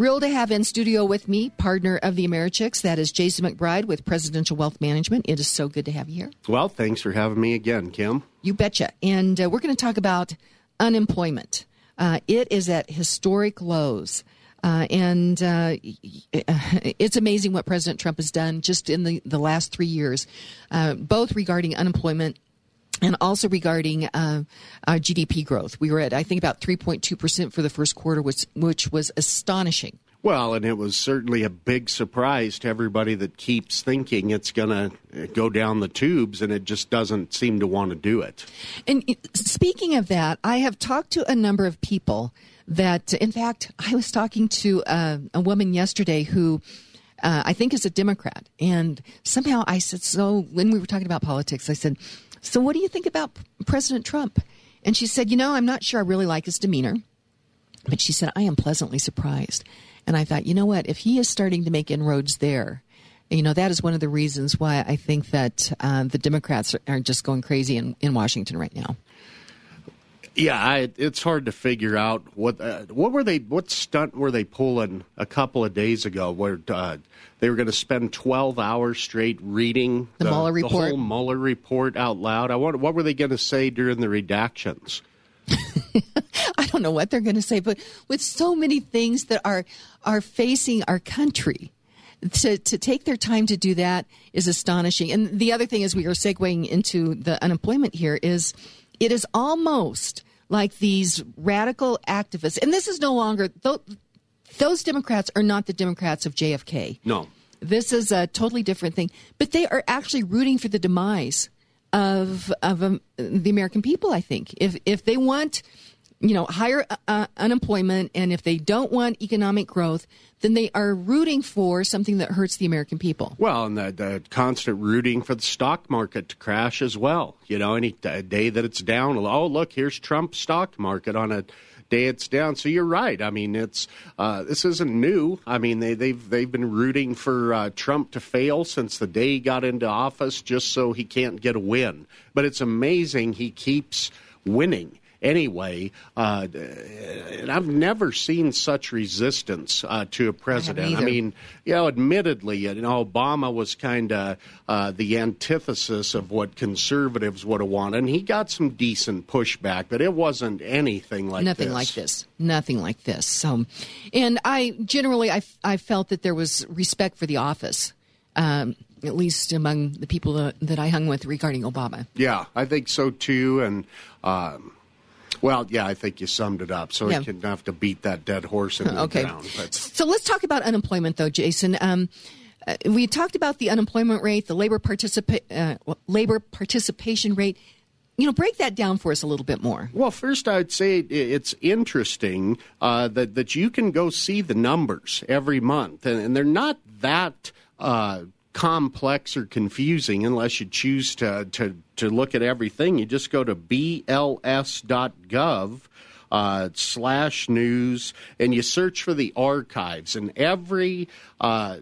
Thrilled to have in studio with me, partner of the Americhicks, that is Jason McBride with Presidential Wealth Management. It is so good to have you here. Well, thanks for having me again, Kim. You betcha. And uh, we're going to talk about unemployment. Uh, it is at historic lows. Uh, and uh, it's amazing what President Trump has done just in the, the last three years, uh, both regarding unemployment and also regarding uh, uh, GDP growth. We were at, I think, about 3.2% for the first quarter, which, which was astonishing. Well, and it was certainly a big surprise to everybody that keeps thinking it's going to go down the tubes, and it just doesn't seem to want to do it. And speaking of that, I have talked to a number of people that, in fact, I was talking to uh, a woman yesterday who. Uh, I think is a Democrat, and somehow I said so. When we were talking about politics, I said, "So what do you think about President Trump?" And she said, "You know, I'm not sure I really like his demeanor, but she said I am pleasantly surprised." And I thought, you know what? If he is starting to make inroads there, you know, that is one of the reasons why I think that uh, the Democrats are, are, just going crazy in, in Washington right now. Yeah, I, it's hard to figure out what uh, what were they what stunt were they pulling a couple of days ago where uh, they were going to spend twelve hours straight reading the, the Mueller report, the whole Mueller report out loud. I wonder what were they going to say during the redactions. I don't know what they're going to say, but with so many things that are are facing our country, to to take their time to do that is astonishing. And the other thing is, we are segueing into the unemployment here. Is it is almost like these radical activists, and this is no longer those Democrats are not the Democrats of JFK. No, this is a totally different thing. But they are actually rooting for the demise of of um, the American people. I think if if they want you know higher uh, uh, unemployment and if they don't want economic growth, then they are rooting for something that hurts the American people. Well, and the, the constant rooting for the stock market to crash as well. You know, any day that it's down, oh look, here's Trump's stock market on a day it's down. So you're right. I mean, it's uh, this isn't new. I mean, they, they've they've been rooting for uh, Trump to fail since the day he got into office, just so he can't get a win. But it's amazing he keeps winning anyway. Uh, and I've never seen such resistance uh, to a president. I, I, mean, you know, admittedly, you know, Obama was kind of uh, the antithesis of what conservatives would have wanted, and he got some decent pushback, but it wasn't anything like nothing this. like this, nothing like this. So, and I generally, I, I felt that there was respect for the office. Um, at least among the people that, that, I hung with regarding Obama. Yeah, I think so too. And um, well, yeah, I think you summed it up. So yeah. we can have to beat that dead horse in the okay. ground. But. So let's talk about unemployment, though, Jason. Um, uh, we talked about the unemployment rate, the labor participa- uh, labor participation rate. You know, break that down for us a little bit more. Well, first, I'd say it's interesting uh, that that you can go see the numbers every month, and, and they're not that uh, complex or confusing unless you choose to, to, to look at everything. You just go to bls.gov. Uh, slash news, and you search for the archives, and every uh,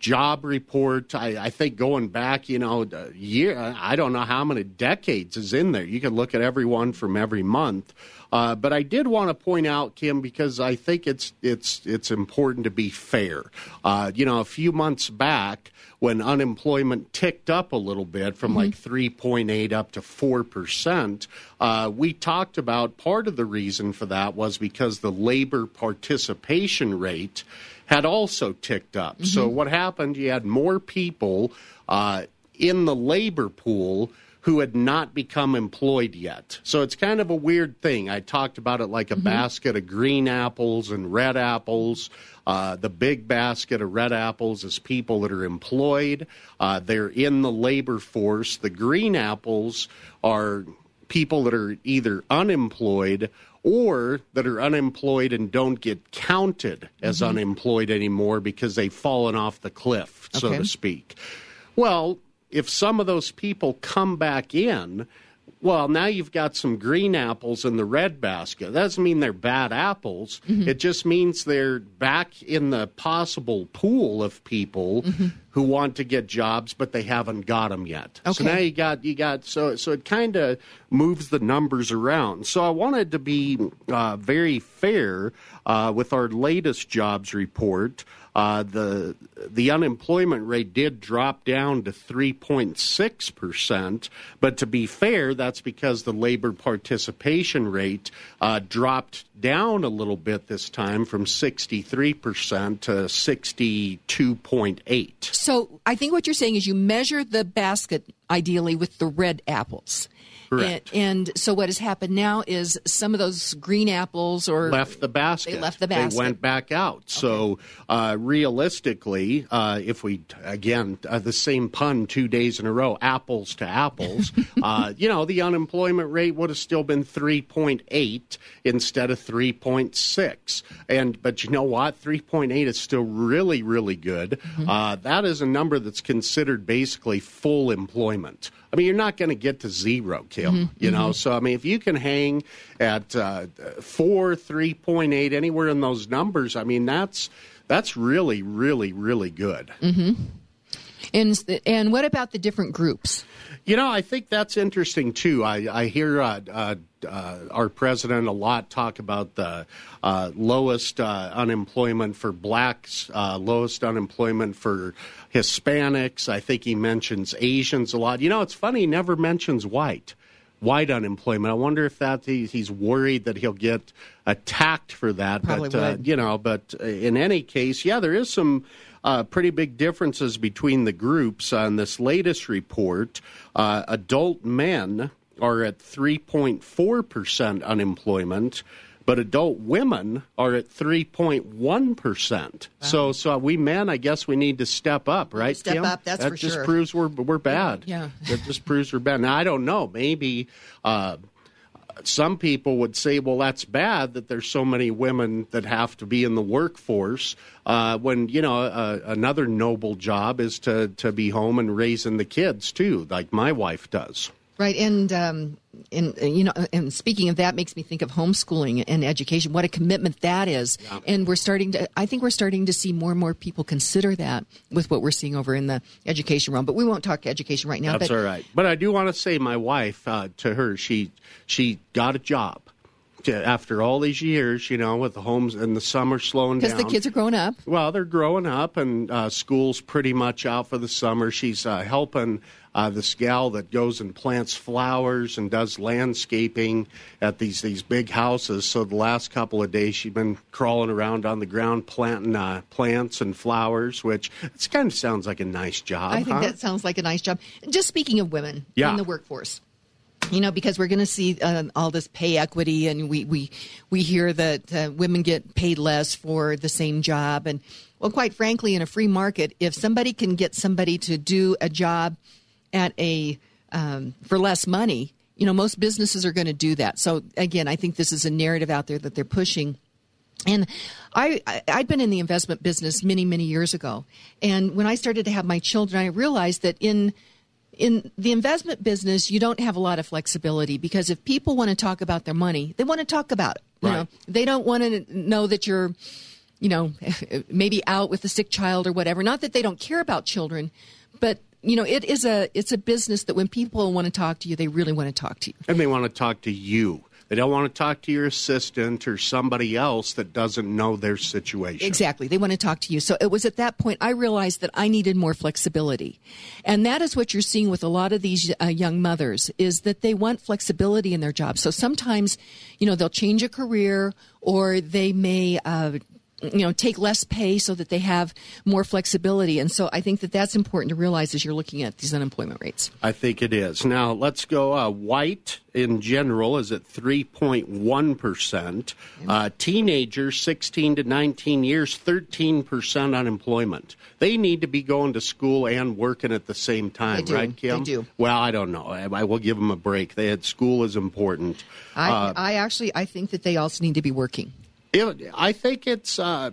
job report. I, I, think going back, you know, year I don't know how many decades is in there. You can look at every one from every month. Uh, but I did want to point out, Kim, because I think it's it's it's important to be fair. Uh, you know, a few months back, when unemployment ticked up a little bit from mm-hmm. like 3.8 up to 4%, uh, we talked about part of the reason for that was because the labor participation rate had also ticked up. Mm-hmm. So what happened? You had more people uh, in the labor pool who had not become employed yet. So it's kind of a weird thing. I talked about it like a mm-hmm. basket of green apples and red apples. Uh, the big basket of red apples is people that are employed. Uh, they're in the labor force. The green apples are people that are either unemployed or that are unemployed and don't get counted as mm-hmm. unemployed anymore because they've fallen off the cliff, so okay. to speak. Well, if some of those people come back in, well, now you've got some green apples in the red basket. That doesn't mean they're bad apples. Mm-hmm. It just means they're back in the possible pool of people mm-hmm. Who want to get jobs, but they haven't got them yet. Okay. So now you got you got so so it kind of moves the numbers around. So I wanted to be uh, very fair uh, with our latest jobs report. Uh, the the unemployment rate did drop down to 3.6 percent, but to be fair, that's because the labor participation rate uh, dropped down a little bit this time from 63 percent to 62.8. So I think what you're saying is you measure the basket ideally with the red apples. Correct. And, and so what has happened now is some of those green apples or left the basket. They left the basket. They went back out. So uh, realistically, uh, if we again uh, the same pun two days in a row, apples to apples, uh, you know, the unemployment rate would have still been three point eight instead of three point six. And but you know what, three point eight is still really really good. Mm-hmm. Uh, that is a number that's considered basically full employment. I mean, you're not going to get to zero, Mm-hmm. You know, so I mean, if you can hang at uh, four, three point eight, anywhere in those numbers, I mean, that's that's really, really, really good. and and what about the different groups? You know, I think that's interesting too. I, I hear uh, uh, uh, our president a lot talk about the uh, lowest uh, unemployment for blacks, uh, lowest unemployment for Hispanics. I think he mentions Asians a lot. You know, it's funny, he never mentions white. White unemployment. I wonder if that he, he's worried that he'll get attacked for that. Probably but uh, you know, but in any case, yeah, there is some uh, pretty big differences between the groups. On this latest report, uh, adult men are at 3.4% unemployment, but adult women are at 3.1%. So, so we men, I guess we need to step up, right? Step Kim? up, that's that for just sure. proves we're, we're bad. Yeah. That just proves we're bad. Now, I don't know. Maybe. Uh, some people would say, well, that's bad that there's so many women that have to be in the workforce. Uh, when you know uh, another noble job is to to be home and raising the kids too, like my wife does. Right, and um, and you know, and speaking of that, makes me think of homeschooling and education. What a commitment that is, and we're starting to. I think we're starting to see more and more people consider that with what we're seeing over in the education realm. But we won't talk education right now. That's but all right. But I do want to say, my wife, uh, to her, she she got a job. To- After all these years, you know, with the homes and the summer slowing down, because the kids are growing up. Well, they're growing up, and uh, school's pretty much out for the summer. She's uh, helping uh, this gal that goes and plants flowers and does landscaping at these these big houses. So the last couple of days, she's been crawling around on the ground planting uh, plants and flowers, which it kind of sounds like a nice job. I think huh? that sounds like a nice job. Just speaking of women Yeah. in the workforce, you know, because we're going to see uh, all this pay equity, and we we we hear that uh, women get paid less for the same job, and well, quite frankly, in a free market, if somebody can get somebody to do a job at a um, for less money, you know, most businesses are going to do that. So again, I think this is a narrative out there that they're pushing. And I, I, I'd been in the investment business many, many years ago. And when I started to have my children, I realized that in in the investment business, you don't have a lot of flexibility because if people want to talk about their money, they want to talk about it. You Right. know, they don't want to know that you're, you know, maybe out with a sick child or whatever. Not that they don't care about children, but you know, it is a it's a business that when people want to talk to you, they really want to talk to you. and they want to talk to you. They don't want to talk to your assistant or somebody else that doesn't know their situation. Exactly. They want to talk to you. So it was at that point I realized that I needed more flexibility. And that is what you're seeing with a lot of these uh, young mothers is that they want flexibility in their job. So sometimes, you know, they'll change a career or they may uh, you know take less pay so that they have more flexibility and so i think that that's important to realize as you're looking at these unemployment rates I think it is. Now, let's go. Uh, white in general is at 3.1%. Uh, teenagers, 16 to 19 years, 13% unemployment. They need to be going to school and working at the same time, right, Kim? They do. Well, I don't know. I, I will give them a break. They had school is important. I, Uh, I actually i think that they also need to be working It, I think it's. Uh,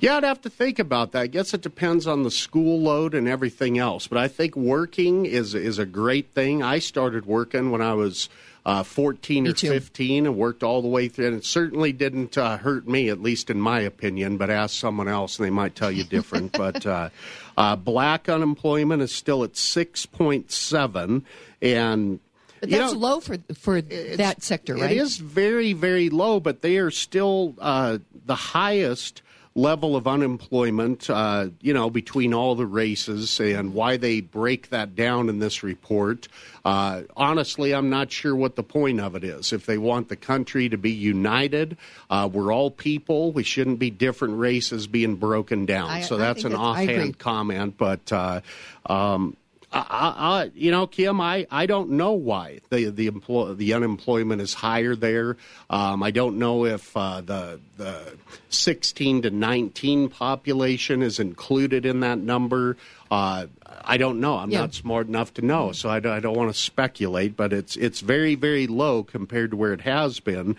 Yeah, I'd have to think about that. I guess it depends on the school load and everything else. But I think working is is a great thing. I started working when I was uh, 14 Me or too. 15 and worked all the way through. And it certainly didn't uh, hurt me, at least in my opinion. But ask someone else, and they might tell you different. but uh, uh, black unemployment is still at 6.7, and But you that's know, low for for that sector, right? it is very, very low, but they are still uh, the highest level of unemployment, uh, you know, between all the races and why they break that down in this report. Uh, honestly, I'm not sure what the point of it is. If they want the country to be united, uh, we're all people. We shouldn't be different races being broken down. I- so I that's an that's- offhand comment, but. Uh, um, I, I, you know, Kim, I, I don't know why the the employ, the unemployment is higher there. Um, I don't know if uh, the the 16 to 19 population is included in that number. Uh, I don't know. I'm Yeah. not smart enough to know, so I, don't- I don't want to speculate. But it's it's very very low compared to where it has been.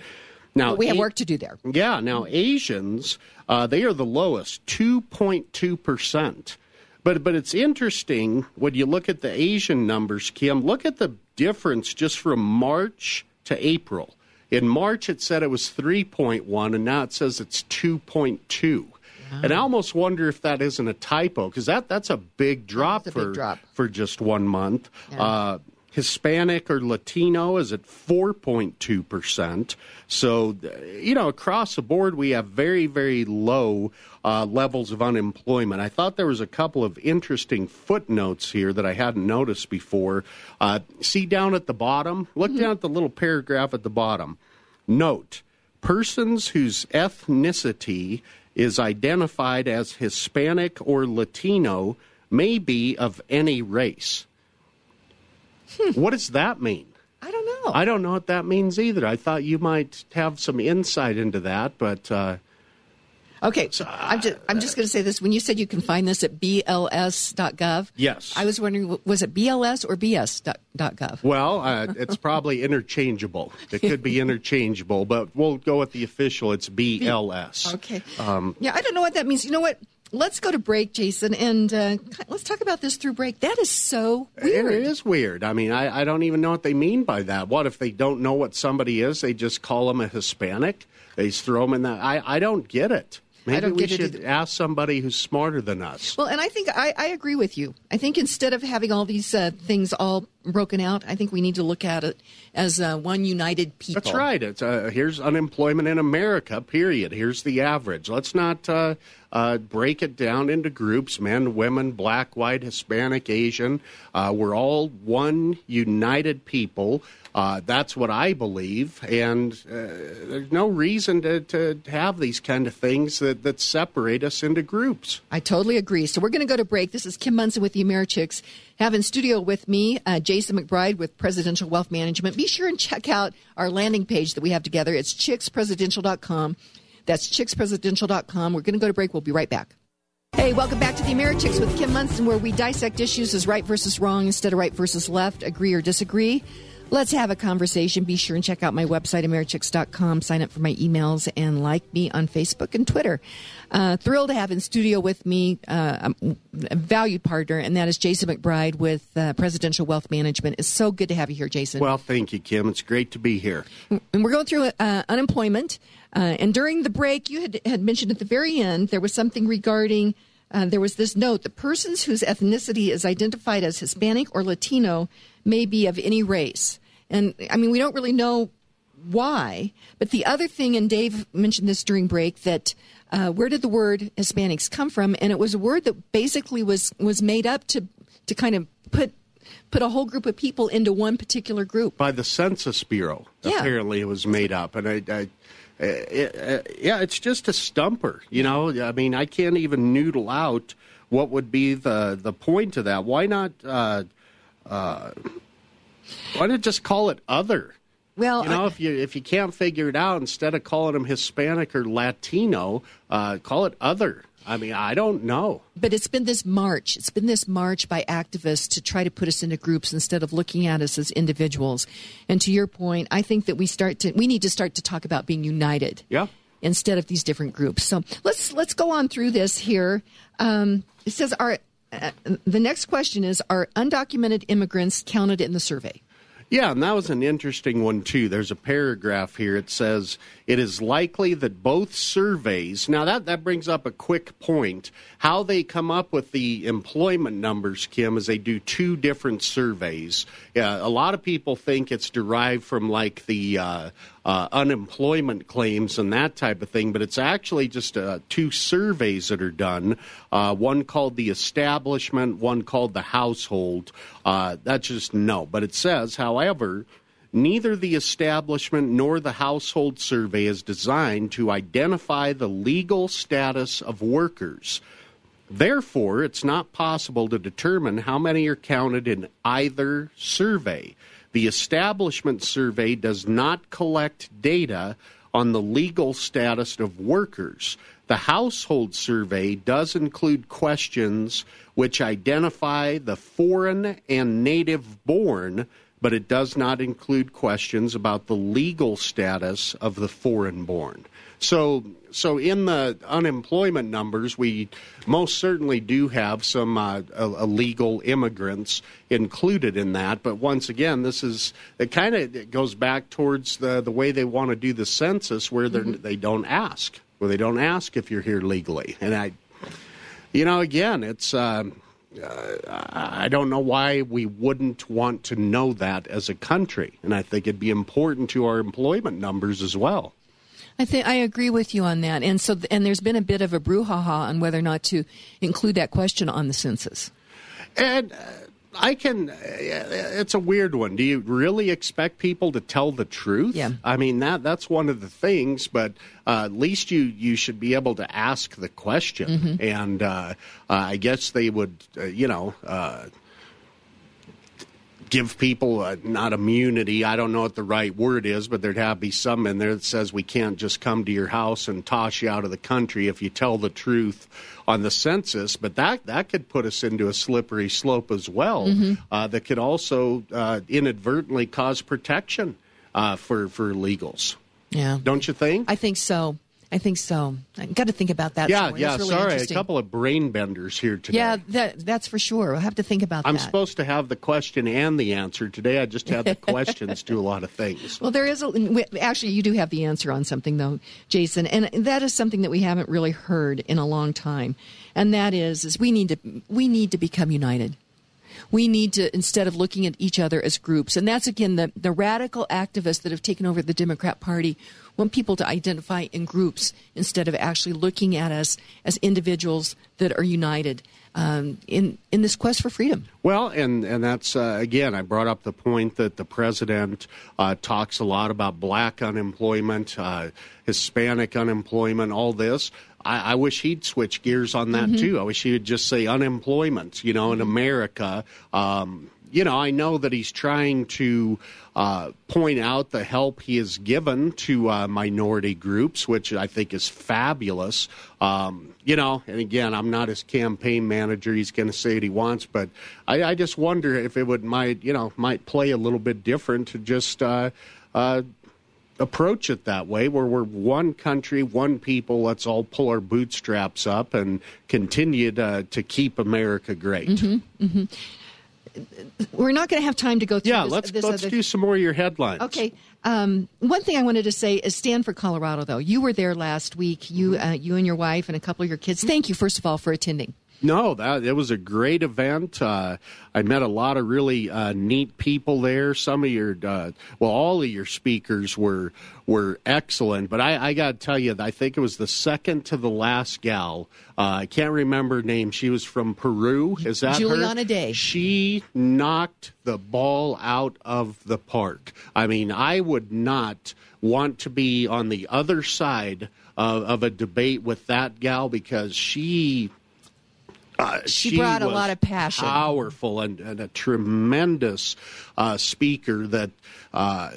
Now we have A- work to do there. yeah, now Asians, uh, they are the lowest, two point two percent. But but it's interesting when you look at the Asian numbers, Kim. Look at the difference just from March to April. In March, it said it was three point one, and now it says it's two point two. And I almost wonder if that isn't a typo because that that's a big drop a big for drop. for just one month. Uh, Hispanic or Latino is at 4.2%. So, you know, across the board, we have very, very low uh, levels of unemployment. I thought there was a couple of interesting footnotes here that I hadn't noticed before. Uh, see down at the bottom? Look down at the little paragraph at the bottom. Note persons whose ethnicity is identified as Hispanic or Latino may be of any race. What does that mean? I don't know. I don't know what that means either. I thought you might have some insight into that, but uh, Okay, I'm just I'm just going to say this. When you said you can find this at bls.gov, Yes. I was wondering was it BLS or BS.gov? well, uh, it's probably interchangeable. It could be interchangeable, but we'll go with the official. It's BLS. Okay. Um, yeah, I don't know what that means. You know what? Let's go to break, Jason, and uh, let's talk about this through break. That is so weird. It is weird. I mean, I, I don't even know what they mean by that. What if they don't know what somebody is? They just call them a Hispanic. They throw them in that. I, I don't get it. Maybe we should ask somebody who's smarter than us. Well, and I think I, I agree with you. I think instead of having all these uh, things all broken out, I think we need to look at it as uh, one united people. That's right. It's uh, here's unemployment in America. Period. Here's the average. Let's not uh, uh, break it down into groups: men, women, black, white, Hispanic, Asian. Uh, we're all one united people. Uh, that's what I believe, and uh, there's no reason to, to have these kind of things that, that separate us into groups. I totally agree. So we're going to go to break. This is Kim Monson with the Americhicks. Have in studio with me uh, Jason McBride with Presidential Wealth Management. Be sure and check out our landing page that we have together. It's chickspresidential.com. That's chickspresidential.com. We're going to go to break. We'll be right back. Hey, welcome back to the Americhicks with Kim Monson, where we dissect issues as right versus wrong instead of right versus left, agree or disagree. Let's have a conversation. Be sure and check out my website, Americhicks.com. Sign up for my emails and like me on Facebook and Twitter. Uh, thrilled to have in studio with me uh, a valued partner, and that is Jason McBride with uh, Presidential Wealth Management. It's so good to have you here, Jason. Well, thank you, Kim. It's great to be here. and we're going through uh, unemployment. Uh, and during the break, you had, had mentioned at the very end there was something regarding. Uh, there was this note: the persons whose ethnicity is identified as Hispanic or Latino may be of any race. And I mean, we don't really know why. But the other thing, and Dave mentioned this during break, that uh, where did the word Hispanics come from? And it was a word that basically was was made up to to kind of put put a whole group of people into one particular group. by the Census Bureau. Yeah. Apparently, it was made up, and I, I uh, uh, yeah, it's just a stumper. You know, I mean, I can't even noodle out what would be the the point of that. Why not? Uh, uh, why not just call it other? Well, You know, I- if you if you can't figure it out, instead of calling them Hispanic or Latino, uh, call it other. I mean, I don't know. But it's been this march. It's been this march by activists to try to put us into groups instead of looking at us as individuals. And to your point, I think that we start to we need to start to talk about being united. Yeah. instead of these different groups. So let's let's go on through this here. Um, it says, "Are uh, Uh, the next question is Are undocumented immigrants counted in the survey?" Yeah, and that was an interesting one, too. There's a paragraph here. It says, It is likely that both surveys, now that, that brings up a quick point. How they come up with the employment numbers, Kim, is they do two different surveys. Yeah, a lot of people think it's derived from like the uh, uh, unemployment claims and that type of thing, but it's actually just uh, two surveys that are done. Uh, one called the establishment, one called the household. Uh, that's just no. But it says, however, neither the establishment nor the household survey is designed to identify the legal status of workers. Therefore, it's not possible to determine how many are counted in either survey. The establishment survey does not collect data on the legal status of workers. The household survey does include questions which identify the foreign and native born, but it does not include questions about the legal status of the foreign born. So, so in the unemployment numbers, we most certainly do have some uh, illegal immigrants included in that. But once again, this is it. Kind of goes back towards the the way they want to do the census, where mm-hmm. they don't ask, where they don't ask if you're here legally. And I, you know, again, it's. Uh, uh, I don't know why we wouldn't want to know that as a country, and I think it'd be important to our employment numbers as well. I think I agree with you on that, and so and there's been a bit of a brouhaha on whether or not to include that question on the census. And uh, I can. Uh, it's a weird one. Do you really expect people to tell the truth? Yeah. I mean that that's one of the things, but uh, at least you you should be able to ask the question, mm-hmm. and uh, uh I guess they would, uh, you know give people uh, not immunity. I don't know what the right word is, but there'd have to be some in there that says we can't just come to your house and toss you out of the country if you tell the truth on the census. But that that could put us into a slippery slope as well. Mm-hmm. Uh, that could also uh, inadvertently cause protection uh, for for illegals. Yeah, don't you think? I think so. I think so. I got to think about that. Yeah, yeah. Really sorry, a couple of brain benders here today. Yeah, that, that's for sure. We'll have to think about I'm that. I'm supposed to have the question and the answer today. I just had the questions to a lot of things. Well, there is a, actually you do have the answer on something though, Jason, and that is something that we haven't really heard in a long time, and that is is we need to we need to become united we need to instead of looking at each other as groups and that's again the, the radical activists that have taken over the democrat party want people to identify in groups instead of actually looking at us as individuals that are united um, in in this quest for freedom. Well, and and that's uh, again, I brought up the point that the president uh, talks a lot about black unemployment, uh, Hispanic unemployment, all this. I, I, wish he'd switch gears on that mm-hmm. too. I wish he would just say unemployment. You know, in mm-hmm. America. Um, you know, I know that he's trying to uh, point out the help he has given to uh, minority groups, which I think is fabulous. Um, you know, and again, I'm not his campaign manager. He's going to say what he wants, but I, I, just wonder if it would might you know might play a little bit different to just. Uh, uh approach it that way where we're one country, one people. Let's all pull our bootstraps up and continue to, to keep America great. Mm-hmm, mm-hmm we're not going to have time to go through. Yeah, this, let's this let's other... do some more of your headlines. Okay. Um, one thing I wanted to say is stand for Colorado. Though you were there last week, you mm-hmm. uh, you and your wife and a couple of your kids. Thank you first of all for attending. No, that it was a great event. Uh, I met a lot of really uh, neat people there. Some of your, uh, well, all of your speakers were were excellent. But I, I got to tell you, I think it was the second to the last gal. Uh, I can't remember her name. She was from Peru. Is that Juliana her? Day? She knocked the ball out of the park. I mean, I would not want to be on the other side of, of a debate with that gal because she uh, she, she, brought a lot of passion, powerful, and, and a tremendous uh, speaker. That uh,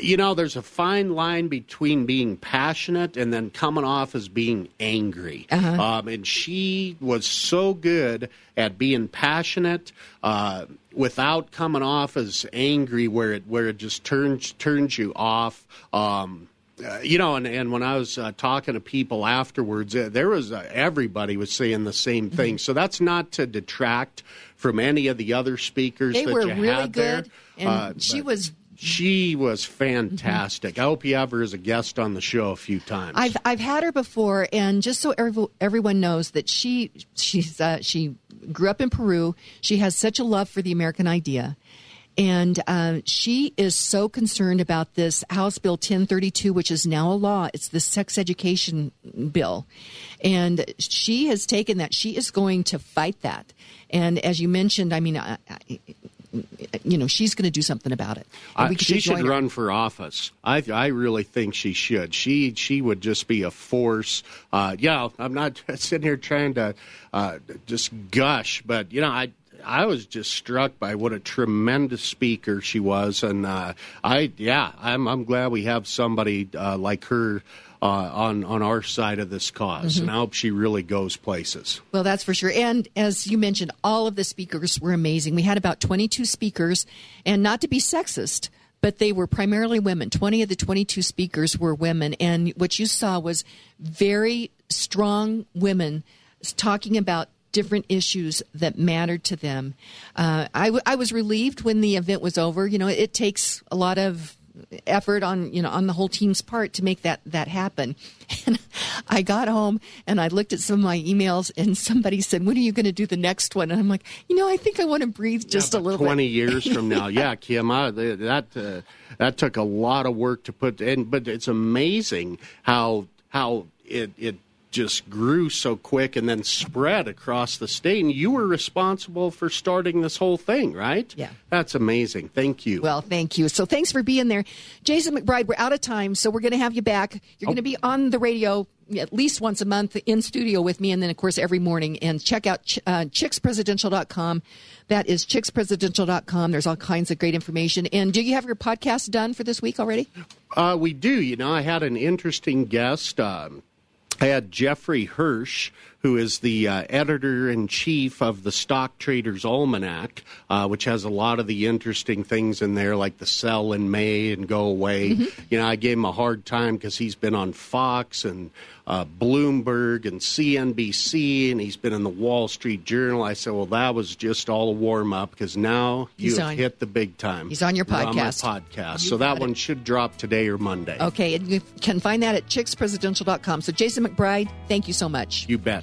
you know, there's a fine line between being passionate and then coming off as being angry. Uh-huh. Um, and she was so good at being passionate uh, without coming off as angry, where it where it just turns turns you off. Um, uh, you know, and, and when I was uh, talking to people afterwards, uh, there was uh, everybody was saying the same Mm-hmm. thing. So that's not to detract from any of the other speakers They that were you really had there. good, and Uh, she was she was fantastic. I hope you have her as a guest on the show a few times. I've I've had her before, and just so every, everyone knows that she she's uh, she grew up in Peru. She has such a love for the American idea, and uh, she is so concerned about this House Bill 1032, which is now a law. It's the sex education bill, and she has taken that. She is going to fight that. And as you mentioned, I mean. I, I, you know she's going to do something about it. And we could she should her. run for office. I I really think she should. She she would just be a force. Uh, yeah, I'm not sitting here trying to uh, just gush, but you know I. I was just struck by what a tremendous speaker she was, and uh, I, yeah, I'm, I'm glad we have somebody uh, like her uh, on on our side of this because Mm-hmm. and I hope she really goes places. Well, that's for sure. And as you mentioned, all of the speakers were amazing. We had about 22 speakers, and not to be sexist, but they were primarily women. 20 of the 22 speakers were women. And what you saw was very strong women talking about different issues that mattered to them. Uh, I, w- I was relieved when the event was over. You know, it takes a lot of effort on you know on the whole team's part to make that that happen. And I got home and I looked at some of my emails and somebody said, "When are you going to do the next one?" And I'm like, you know, I think I want to breathe just a little Twenty bit. years from now, yeah, Kim, I, that uh, that took a lot of work to put in, but it's amazing how how it it just grew so quick and then spread across the state. And you were responsible for starting this whole thing, right? Yeah. that's amazing. Thank you. Well, thank you. So thanks for being there. Jason McBride, we're out of time, so we're going to have you back. You're going to be on the radio at least once a month in studio with me, and then, of course, every morning. And check out ch- uh, chickspresidential.com. That is chickspresidential.com. There's all kinds of great information. And do you have your podcast done for this week already? Uh, we do. You know, I had an interesting guest. Um, I had Jeffrey Hirsch, who is the uh, editor in chief of the Stock Traders Almanac, uh, which has a lot of the interesting things in there, like the sell in May and go away. You know, I gave him a hard time because he's been on Fox and uh, Bloomberg and CNBC, and he's been in the Wall Street Journal. I said, well, that was just all a warm up because now you hit the big time. He's on your You're on my podcast. podcast. You so that it. one should drop today or Monday. Okay, and you can find that at chickspresidential.com. So, Jason McBride, thank you so much. You bet.